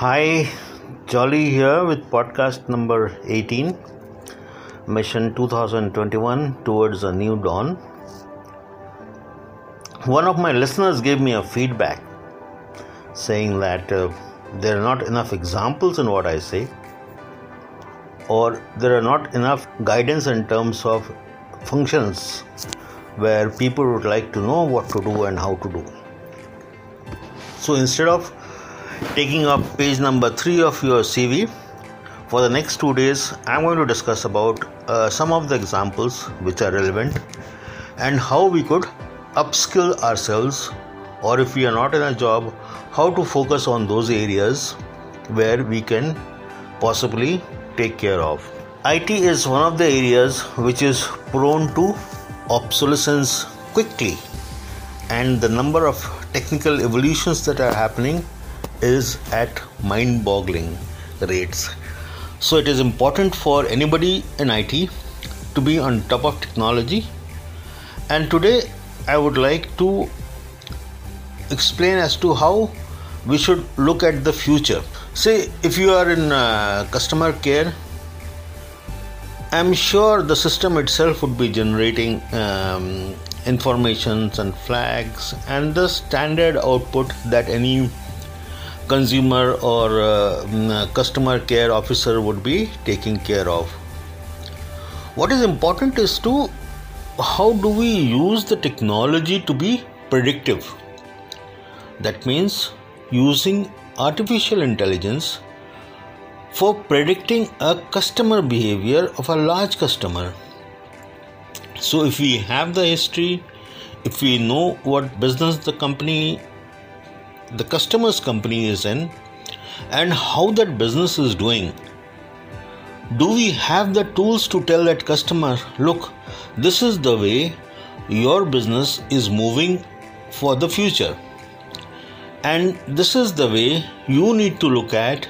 Hi, Jolly here with podcast number 18, Mission 2021 Towards a New Dawn. One of my listeners gave me a feedback saying that uh, there are not enough examples in what I say, or there are not enough guidance in terms of functions where people would like to know what to do and how to do. So instead of taking up page number 3 of your CV for the next 2 days I'm going to discuss about uh, some of the examples which are relevant and how we could upskill ourselves or if we are not in a job how to focus on those areas where we can possibly take care of. IT is one of the areas which is prone to obsolescence quickly and the number of technical evolutions that are happening is at mind boggling rates. So, it is important for anybody in IT to be on top of technology. And today, I would like to explain as to how we should look at the future. Say, if you are in uh, customer care, I'm sure the system itself would be generating um, informations and flags and the standard output that any consumer or uh, mm, customer care officer would be taking care of. What is important is to how do we use the technology to be predictive? That means using artificial intelligence for predicting a customer behavior of a large customer. So, if we have the history, if we know what business the company the customer's company is in and how that business is doing. Do we have the tools to tell that customer look this is the way your business is moving for the future. And this is the way you need to look at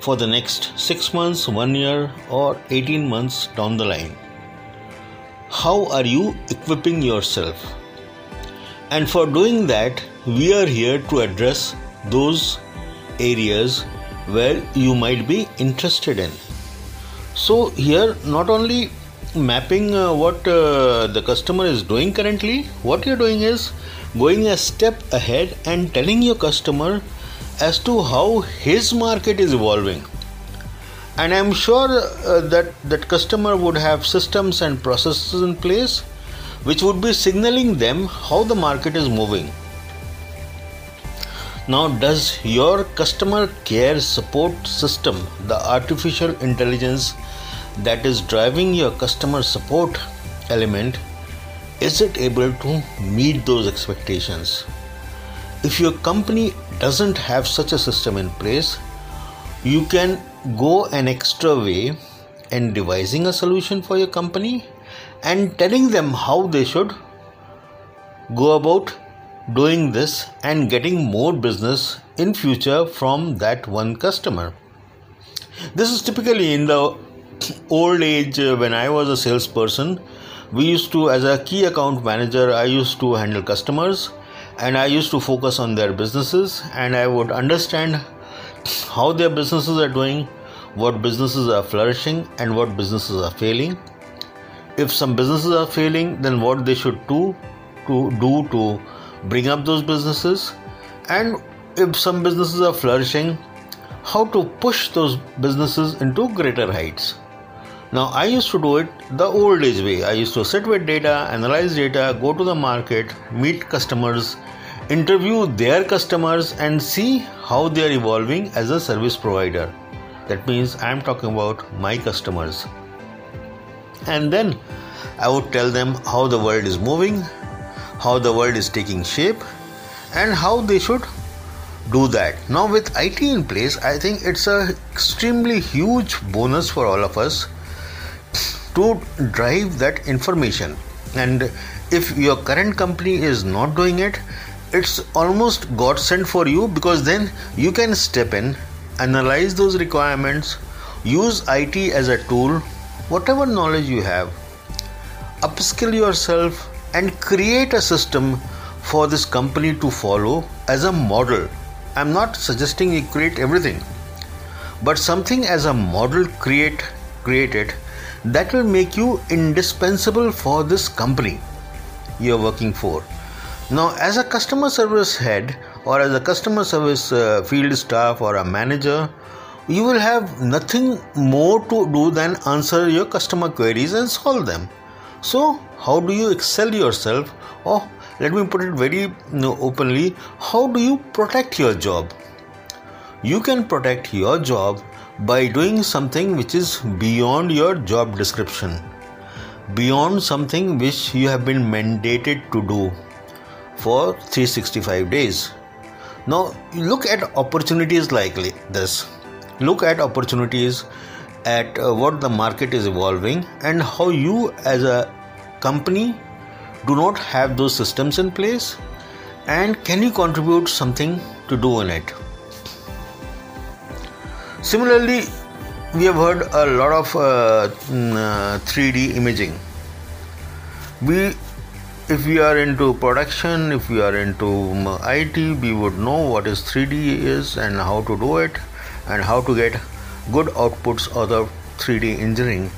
for the next 6 months 1 year or 18 months down the line. How are you equipping yourself? And for doing that we are here to address those areas where you might be interested in. So, here not only mapping uh, what uh, the customer is doing currently, what you're doing is going a step ahead and telling your customer as to how his market is evolving. And I'm sure uh, that that customer would have systems and processes in place which would be signaling them how the market is moving now, does your customer care support system, the artificial intelligence that is driving your customer support element, is it able to meet those expectations? If your company doesn't have such a system in place, you can go an extra way in devising a solution for your company and telling them how they should go about doing this and getting more business in future from that one customer. This is typically in the old age uh, when i was a salesperson. We used to as a key account manager i used to handle customers and i used to focus on their businesses and i would understand how their businesses are doing what businesses are flourishing and what businesses are failing. If some businesses are failing then what they should do to do to bring up those businesses? And if some businesses are flourishing how to push those businesses into greater heights? Now i used to do it the old age way. I used to sit with data analyze data go to the market meet customers interview their customers and see how they are evolving as a service provider. That means i am talking about my customers. And then i would tell them how the world is moving how the world is taking shape and how they should do that. Now with it in place i think it's a extremely huge bonus for all of us to drive that information. And if your current company is not doing it it's almost god sent for you because then you can step in analyze those requirements use it as a tool whatever knowledge you have upskill yourself and create a system for this company to follow as a model I'm not suggesting you create everything, but something as a model create created that will make you indispensable for this company you're working for. Now, as a customer service head or as a customer service uh, field staff or a manager, you will have nothing more to do than answer your customer queries and solve them. So, how do you excel yourself? Or let me put it very openly how do you protect your job? You can protect your job by doing something which is beyond your job description, beyond something which you have been mandated to do for 365 days. Now, look at opportunities like this. Look at opportunities at uh, what the market is evolving and how you, as a company, do not have those systems in place? And can you contribute something to do in it? Similarly we have heard a lot of uh, 3d mm, uh, imaging. We if we are into production if we are into um, it we would know what is 3d is and how to do it and how to get good outputs out of 3d engineering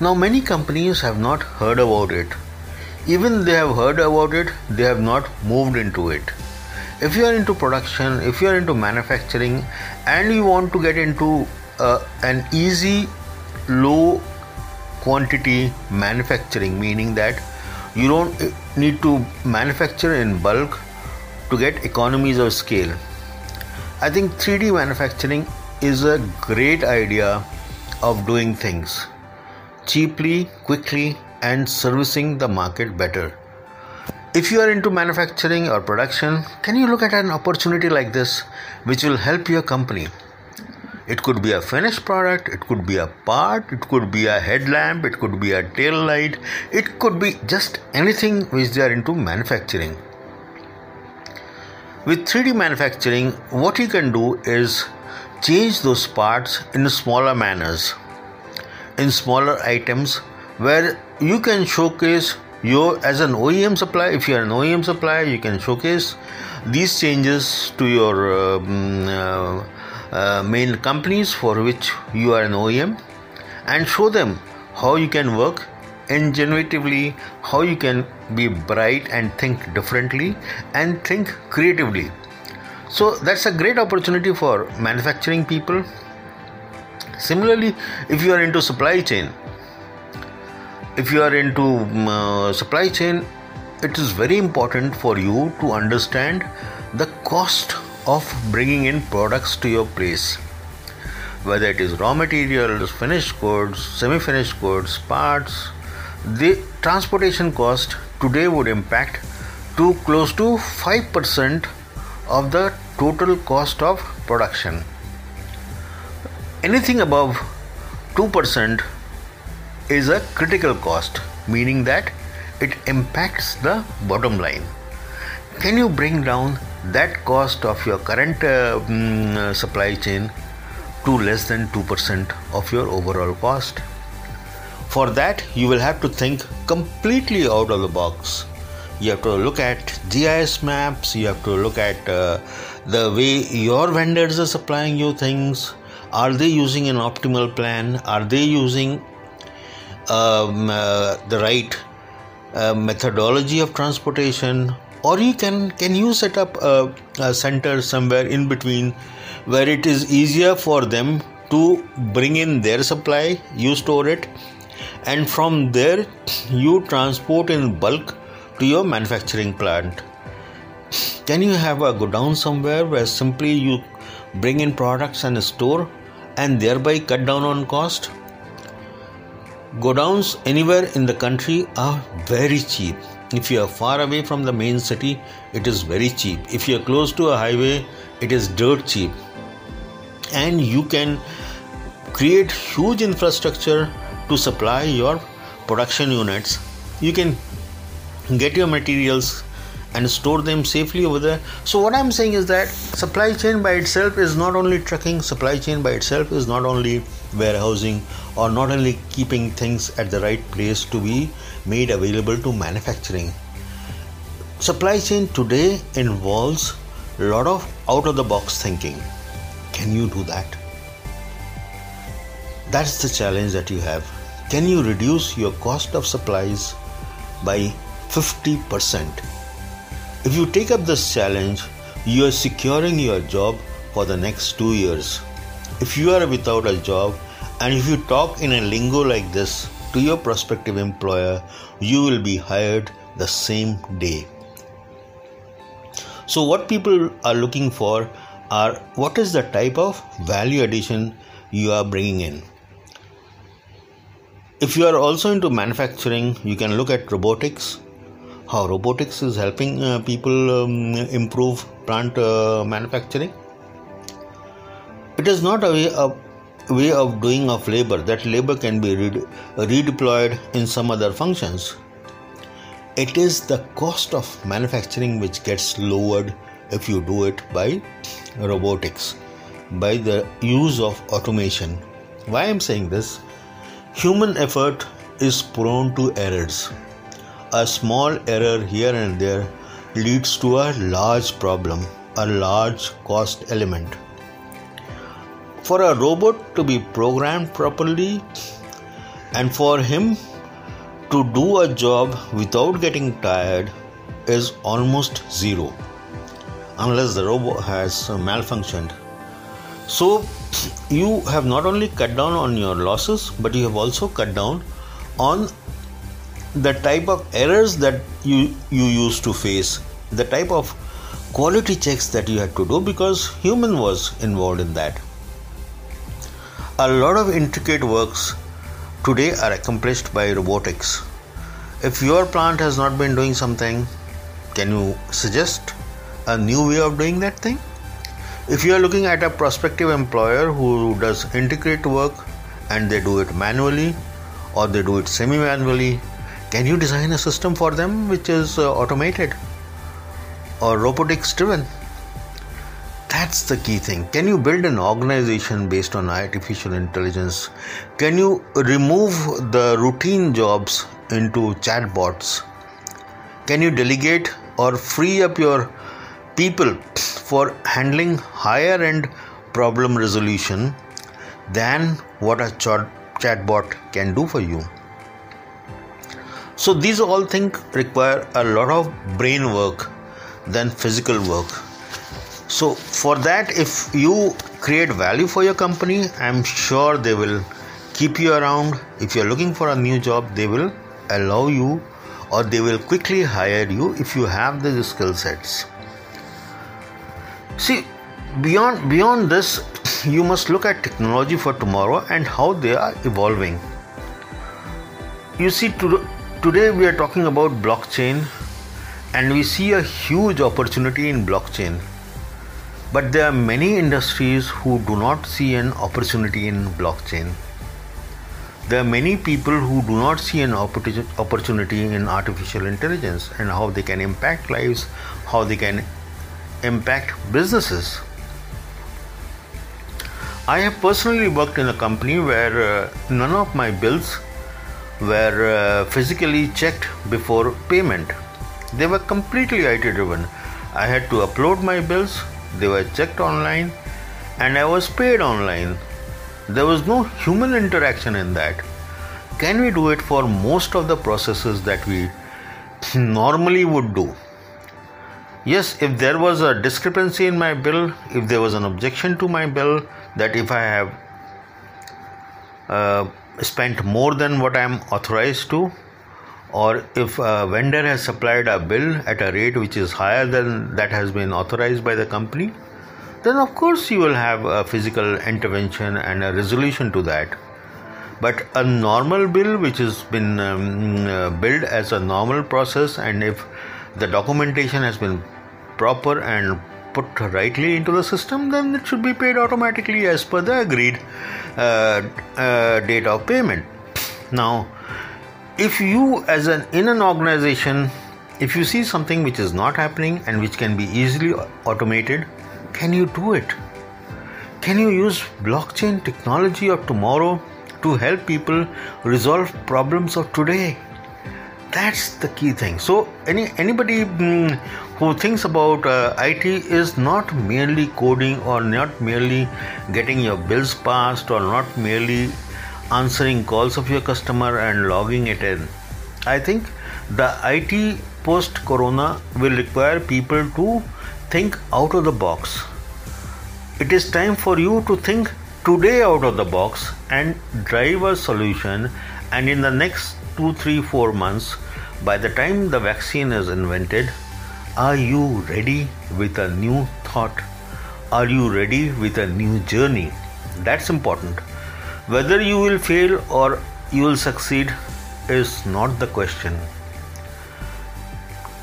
now many companies have not heard about it. Even they have heard about it they have not moved into it. If you are into production if you are into manufacturing and you want to get into uh, an easy low quantity manufacturing meaning that you don't uh, need to manufacture in bulk to get economies of scale. I think 3d manufacturing is a great idea of doing things cheaply quickly and servicing the market better. If you are into manufacturing or production, can you look at an opportunity like this which will help your company? It could be a finished product, it could be a part, it could be a headlamp, it could be a tail light, it could be just anything which they are into manufacturing. With 3D manufacturing, what you can do is change those parts in smaller manners, in smaller items where you can showcase your as an OEM supplier if you are an OEM supplier you can showcase these changes to your um, uh, uh, main companies for which you are an OEM and show them how you can work ingenuitively how you can be bright and think differently and think creatively. So that's a great opportunity for manufacturing people similarly if you are into supply chain if you are into um, uh, supply chain it is very important for you to understand the cost of bringing in products to your place. Whether it is raw materials finished goods semi finished goods parts the transportation cost today would impact to close to 5% of the total cost of production anything above 2% is a critical cost, meaning that it impacts the bottom line. Can you bring down that cost of your current uh, um, supply chain to less than 2% of your overall cost? For that, you will have to think completely out of the box. You have to look at GIS maps, you have to look at uh, the way your vendors are supplying you things. Are they using an optimal plan? Are they using um, uh, the right uh, methodology of transportation or you can can you set up a, a, center somewhere in between where it is easier for them to bring in their supply you store it and from there you transport in bulk to your manufacturing plant can you have a godown somewhere where simply you bring in products and store and thereby cut down on cost Godowns anywhere in the country are very cheap. If you are far away from the main city, it is very cheap. If you are close to a highway, it is dirt cheap. And you can create huge infrastructure to supply your production units. You can get your materials and store them safely over there. So, what I'm saying is that supply chain by itself is not only trucking, supply chain by itself is not only warehousing or not only keeping things at the right place to be made available to manufacturing. Supply chain today involves a lot of out of the box thinking. Can you do that? That's the challenge that you have. Can you reduce your cost of supplies by 50%? If you take up this challenge, you are securing your job for the next two years. If you are without a job and if you talk in a lingo like this to your prospective employer, you will be hired the same day. So, what people are looking for are what is the type of value addition you are bringing in. If you are also into manufacturing, you can look at robotics, how robotics is helping uh, people um, improve plant uh, manufacturing. It is not a way, a way of doing of labor that labor can be redeployed in some other functions. It is the cost of manufacturing which gets lowered if you do it by robotics, by the use of automation. Why I'm saying this? Human effort is prone to errors. A small error here and there leads to a large problem, a large cost element. For a robot to be programmed properly and for him to do a job without getting tired is almost zero unless the robot has malfunctioned. So, you have not only cut down on your losses but you have also cut down on the type of errors that you you used to face the type of quality checks that you had to do because human was involved in that. A lot of intricate works today are accomplished by robotics. If your plant has not been doing something can you suggest a new way of doing that thing? If you are looking at a prospective employer who does integrate work and they do it manually or they do it semi manually, can you design a system for them which is uh, automated or robotics driven? That's the key thing. Can you build an organization based on artificial intelligence? Can you remove the routine jobs into chatbots? Can you delegate or free up your people for handling higher end problem resolution than what a chatbot can do for you. So these all things require a lot of brain work than physical work. So for that, if you create value for your company, I'm sure they will keep you around. If you're looking for a new job, they will allow you or they will quickly hire you if you have the skill sets. See, beyond beyond this, you must look at technology for tomorrow and how they are evolving. You see, to, today we are talking about blockchain, and we see a huge opportunity in blockchain. But there are many industries who do not see an opportunity in blockchain. There are many people who do not see an opportunity in artificial intelligence and how they can impact lives, how they can impact businesses. I have personally worked in a company where uh, none of my bills were uh, physically checked before payment. They were completely IT driven. I had to upload my bills, they were checked online, and I was paid online. There was no human interaction in that. Can we do it for most of the processes that we normally would do? yes if there was a discrepancy in my bill if there was an objection to my bill that if i have uh, spent more than what i am authorized to or if a vendor has supplied a bill at a rate which is higher than that has been authorized by the company then of course you will have a physical intervention and a resolution to that. But a normal bill which has been um, uh, billed as a normal process and if the documentation has been proper and put rightly into the system, then it should be paid automatically as per the agreed uh, uh, date of payment. Now, if you, as an in an organization, if you see something which is not happening and which can be easily automated, can you do it? Can you use blockchain technology of tomorrow to help people resolve problems of today? That's the key thing. So, any anybody mm, who thinks about uh, IT is not merely coding or not merely getting your bills passed or not merely answering calls of your customer and logging it in. I think the IT post corona will require people to think out of the box. It is time for you to think today out of the box and drive a solution and in the next 2 3 4 months by the time the vaccine is invented are you ready with a new thought? Are you ready with a new journey? That's important. Whether you will fail or you will succeed is not the question.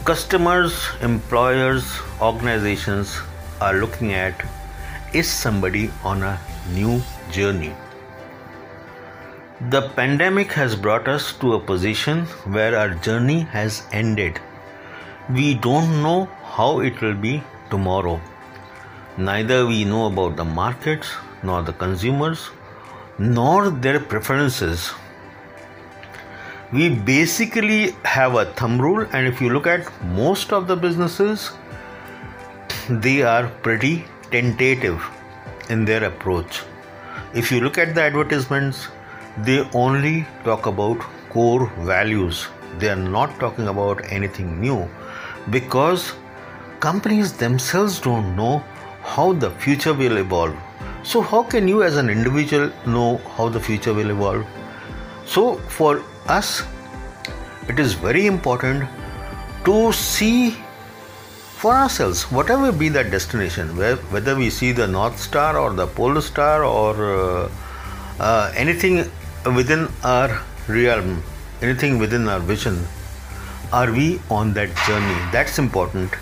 Customers, employers, organizations are looking at is somebody on a new journey? The pandemic has brought us to a position where our journey has ended. We don't know how it will be tomorrow. Neither we know about the markets, nor the consumers, nor their preferences. We basically have a thumb rule, and if you look at most of the businesses, they are pretty tentative in their approach. If you look at the advertisements, they only talk about core values, they are not talking about anything new because companies themselves don't know how the future will evolve. So, how can you as an individual know how the future will evolve? So, for us, it is very important to see for ourselves, whatever be that destination, whether we see the North Star or the Polar Star or uh, uh, anything within our realm, anything within our vision, are we on that journey? That's important.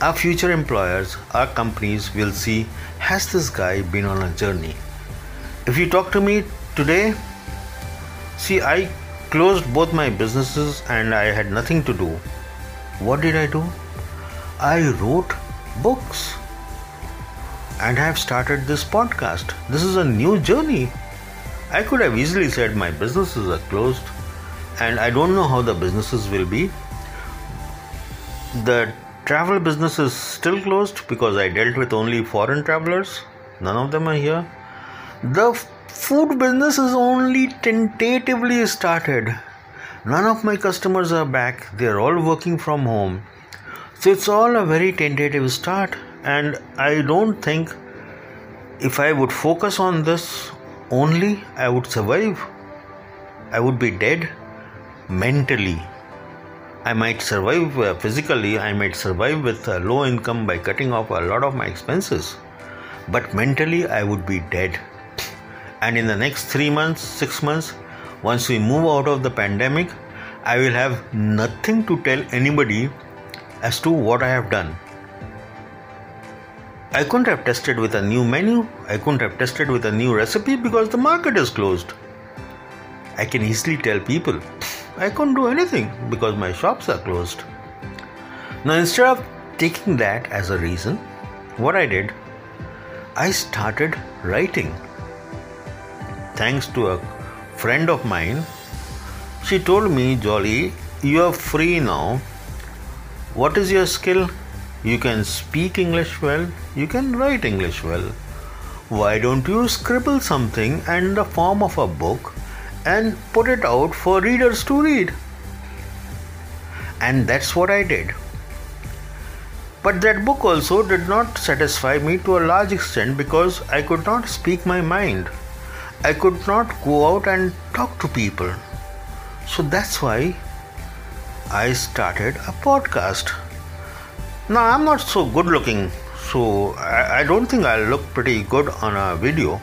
Our future employers, our companies will see has this guy been on a journey? If you talk to me today, see, I closed both my businesses and I had nothing to do. What did I do? I wrote books and I have started this podcast. This is a new journey. I could have easily said my businesses are closed and I don't know how the businesses will be. The travel business is still closed because I dealt with only foreign travelers. None of them are here. The food business is only tentatively started. None of my customers are back. They're all working from home. So it's all a very tentative start. And I don't think if I would focus on this only, I would survive. I would be dead mentally. I might survive uh, physically, I might survive with a low income by cutting off a lot of my expenses, but mentally, I would be dead. And in the next three months, six months, once we move out of the pandemic, I will have nothing to tell anybody as to what I have done. I couldn't have tested with a new menu, I couldn't have tested with a new recipe because the market is closed. I can easily tell people I couldn't do anything because my shops are closed. Now, instead of taking that as a reason, what I did, I started writing. Thanks to a friend of mine, she told me, Jolly, you are free now. What is your skill? You can speak English well, you can write English well. Why don't you scribble something in the form of a book and put it out for readers to read. And that's what I did. But that book also did not satisfy me to a large extent because I could not speak my mind. I could not go out and talk to people. So that's why I started a podcast. Now, I'm not so good looking, so I, don't think I'll look pretty good on a video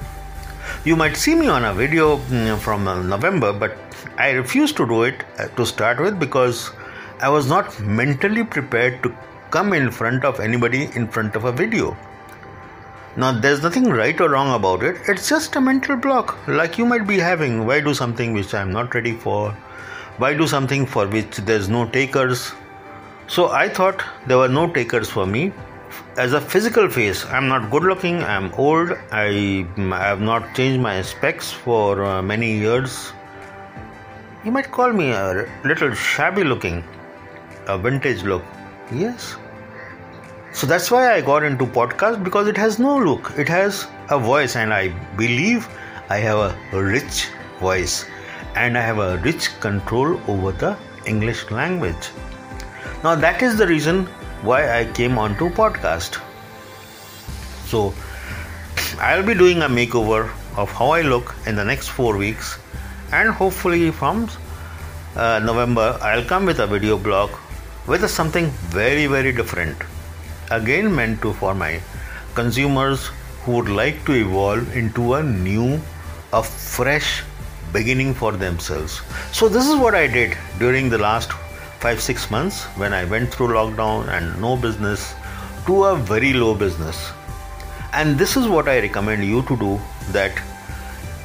you might see me on a video mm, from uh, November, but I refused to do it uh, to start with because I was not mentally prepared to come in front of anybody in front of a video. Now, there's nothing right or wrong about it, it's just a mental block like you might be having. Why do something which I'm not ready for? Why do something for which there's no takers? So, I thought there were no takers for me as a physical face i'm not good looking i'm old i, I have not changed my specs for uh, many years. You might call me a little shabby looking a vintage look. Yes. So that's why I got into podcast because it has no look, it has a voice, and I believe I have a rich voice and I have a rich control over the English language. Now that is the reason why I came onto podcast. So I'll be doing a makeover of how I look in the next four weeks, and hopefully from uh, November I'll come with a video blog with something very very different again meant to for my consumers who would like to evolve into a new a fresh beginning for themselves so this is what i did during the last 5 6 months when i went through lockdown and no business to a very low business and this is what i recommend you to do that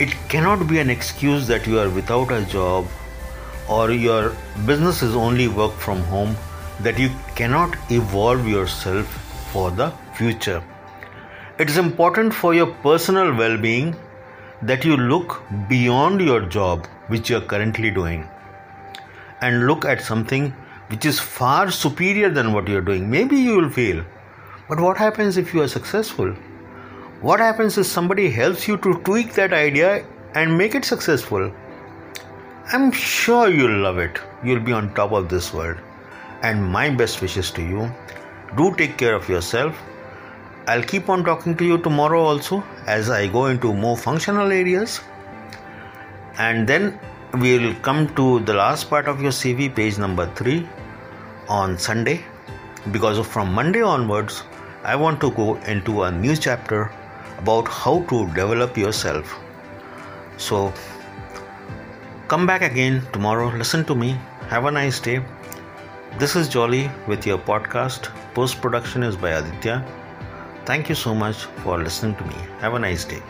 it cannot be an excuse that you are without a job or your business is only work from home that you cannot evolve yourself for the future. It is important for your personal well being that you look beyond your job, which you are currently doing, and look at something which is far superior than what you are doing. Maybe you will fail, but what happens if you are successful? What happens if somebody helps you to tweak that idea and make it successful? I'm sure you'll love it. You'll be on top of this world and my best wishes to you. Do take care of yourself. I'll keep on talking to you tomorrow also as I go into more functional areas. And then we'll come to the last part of your CV, page number three, on Sunday. Because from Monday onwards, I want to go into a new chapter about how to develop yourself. So, come back again tomorrow, listen to me, have a nice day. This is Jolly with your podcast. Post production is by Aditya. Thank you so much for listening to me. Have a nice day.